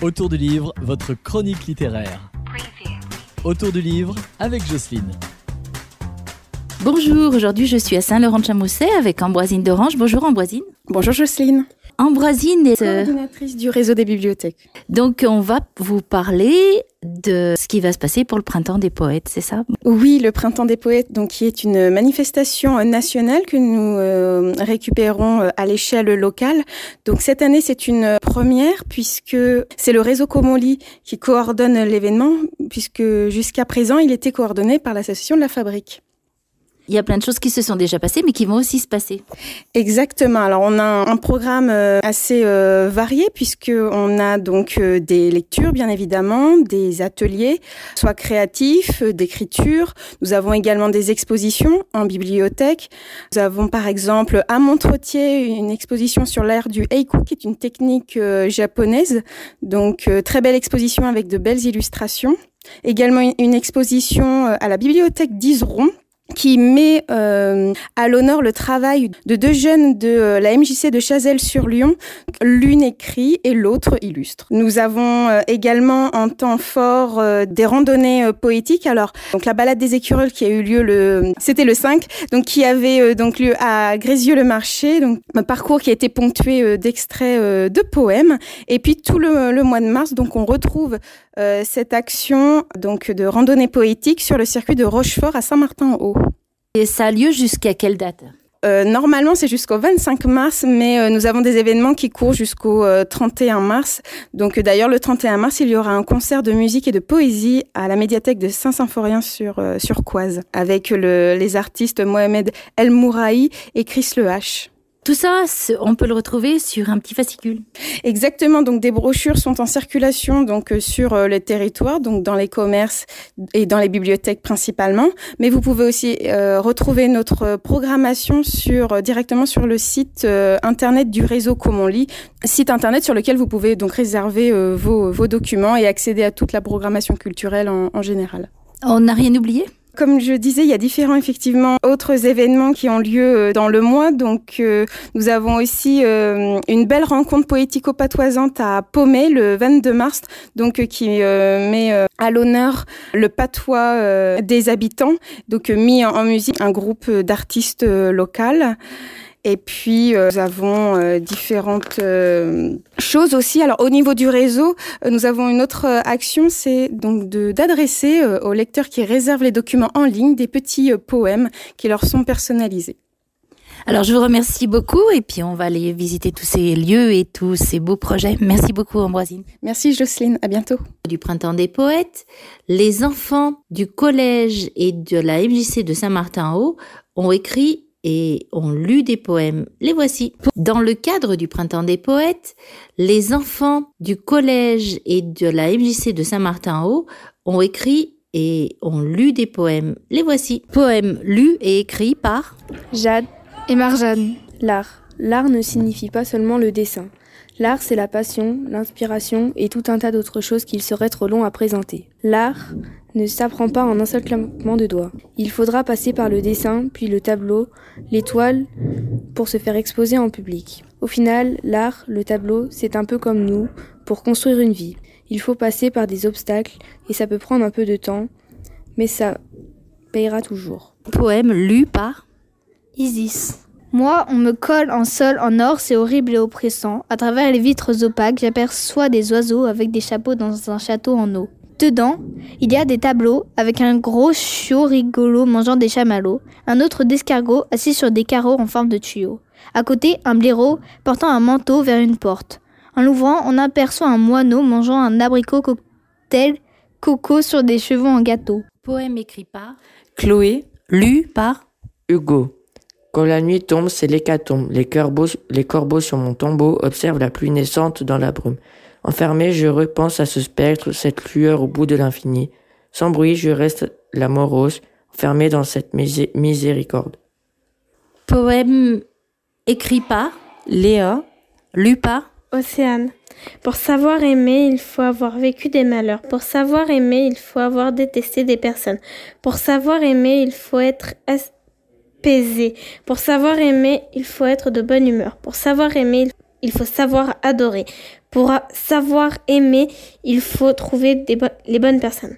Autour du livre, votre chronique littéraire. Autour du livre avec Jocelyne. Bonjour, aujourd'hui je suis à Saint-Laurent-de-Chamousset avec Ambroisine d'Orange. Bonjour Ambroisine. Bonjour Jocelyne. Ambroisine est euh, coordinatrice du réseau des bibliothèques. Donc on va vous parler de ce qui va se passer pour le printemps des poètes, c'est ça? Oui, le printemps des poètes, donc qui est une manifestation nationale que nous euh, récupérons euh, à l'échelle locale. Donc cette année, c'est une première puisque c'est le réseau Comoli qui coordonne l'événement puisque jusqu'à présent, il était coordonné par l'association de la Fabrique il y a plein de choses qui se sont déjà passées, mais qui vont aussi se passer. Exactement. Alors, on a un programme euh, assez euh, varié puisque on a donc euh, des lectures, bien évidemment, des ateliers, soit créatifs, d'écriture. Nous avons également des expositions en bibliothèque. Nous avons par exemple à Montretier une exposition sur l'ère du haiku, qui est une technique japonaise. Donc, très belle exposition avec de belles illustrations. Également une exposition à la bibliothèque d'Iseron qui met euh, à l'honneur le travail de deux jeunes de euh, la MJC de Chazelles-sur-Lyon. L'une écrit et l'autre illustre. Nous avons euh, également en temps fort des randonnées poétiques. Alors, donc la balade des écureuils qui a eu lieu le, c'était le 5, donc qui avait donc lieu à Grézieux-le-Marché. Donc un parcours qui a été ponctué d'extraits de poèmes. Et puis tout le, le, mois de mars, donc on retrouve cette action donc de randonnée poétique sur le circuit de Rochefort à Saint-Martin-en-Haut. Et ça a lieu jusqu'à quelle date? Euh, normalement, c'est jusqu'au 25 mars, mais euh, nous avons des événements qui courent jusqu'au 31 euh, mars. Donc, d'ailleurs, le 31 mars, il y aura un concert de musique et de poésie à la médiathèque de Saint-Symphorien sur sur Coise, avec le, les artistes Mohamed El Mouraï et Chris Le H. Tout ça, on peut le retrouver sur un petit fascicule. Exactement. Donc des brochures sont en circulation donc euh, sur euh, les territoires, donc dans les commerces et dans les bibliothèques principalement. Mais vous pouvez aussi euh, retrouver notre programmation sur directement sur le site internet du réseau Comme on lit, site internet sur lequel vous pouvez donc réserver vos, vos, documents et accéder à toute la programmation culturelle en, en général. On n'a rien oublié? Comme je disais, il y a différents effectivement autres événements qui ont lieu euh, dans le mois. Donc euh, nous avons aussi euh, une belle rencontre poético-patoisante à Paumé le 22 mars, donc qui met à l'honneur le patois des habitants, donc mis en, musique un groupe d'artistes locaux. Et puis, euh, nous avons euh, différentes euh, choses aussi. Alors, au niveau du réseau, nous avons une autre action, c'est donc d'adresser aux lecteurs qui réservent les documents en ligne des petits poèmes qui leur sont personnalisés. Alors, je vous remercie beaucoup et puis on va aller visiter tous ces lieux et tous ces beaux projets. Merci beaucoup, Ambroisine. Merci, Jocelyne. À bientôt. Du Printemps des Poètes, les enfants du collège et de la MJC de Saint-Martin-Haut ont écrit et ont lu des poèmes. Les voici. Dans le cadre du Printemps des Poètes, les enfants du collège et de la MJC de Saint-Martin-Haut ont écrit et ont lu des poèmes. Les voici. Poèmes lus et écrits par Jade et Marjane. L'art. L'art ne signifie pas seulement le dessin. L'art, c'est la passion, l'inspiration et tout un tas d'autres choses qu'il serait trop long à présenter. L'art, ne s'apprend pas en un seul claquement de doigts. Il faudra passer par le dessin, puis le tableau, l'étoile, pour se faire exposer en public. Au final, l'art, le tableau, c'est un peu comme nous, pour construire une vie. Il faut passer par des obstacles, et ça peut prendre un peu de temps, mais ça payera toujours. Poème lu par Isis. Moi, on me colle un sol en or, c'est horrible et oppressant. À travers les vitres opaques, j'aperçois des oiseaux avec des chapeaux dans un château en eau. Dedans, il y a des tableaux avec un gros chiot rigolo mangeant des chamallows, un autre d'escargot assis sur des carreaux en forme de tuyau. À côté, un blaireau portant un manteau vers une porte. En l'ouvrant, on aperçoit un moineau mangeant un abricot cocktail coco sur des chevaux en gâteau. Poème écrit par Chloé, lu par Hugo. Quand la nuit tombe, c'est l'hécatombe. Les corbeaux, les corbeaux sur mon tombeau observent la pluie naissante dans la brume. Enfermé, je repense à ce spectre, cette lueur au bout de l'infini. Sans bruit, je reste la morose, enfermé dans cette miséricorde. Poème écrit par Léa, lu par Océane. Pour savoir aimer, il faut avoir vécu des malheurs. Pour savoir aimer, il faut avoir détesté des personnes. Pour savoir aimer, il faut être apaisé. Pour savoir aimer, il faut être de bonne humeur. Pour savoir aimer, il faut savoir adorer. Pour savoir aimer, il faut trouver les bonnes personnes.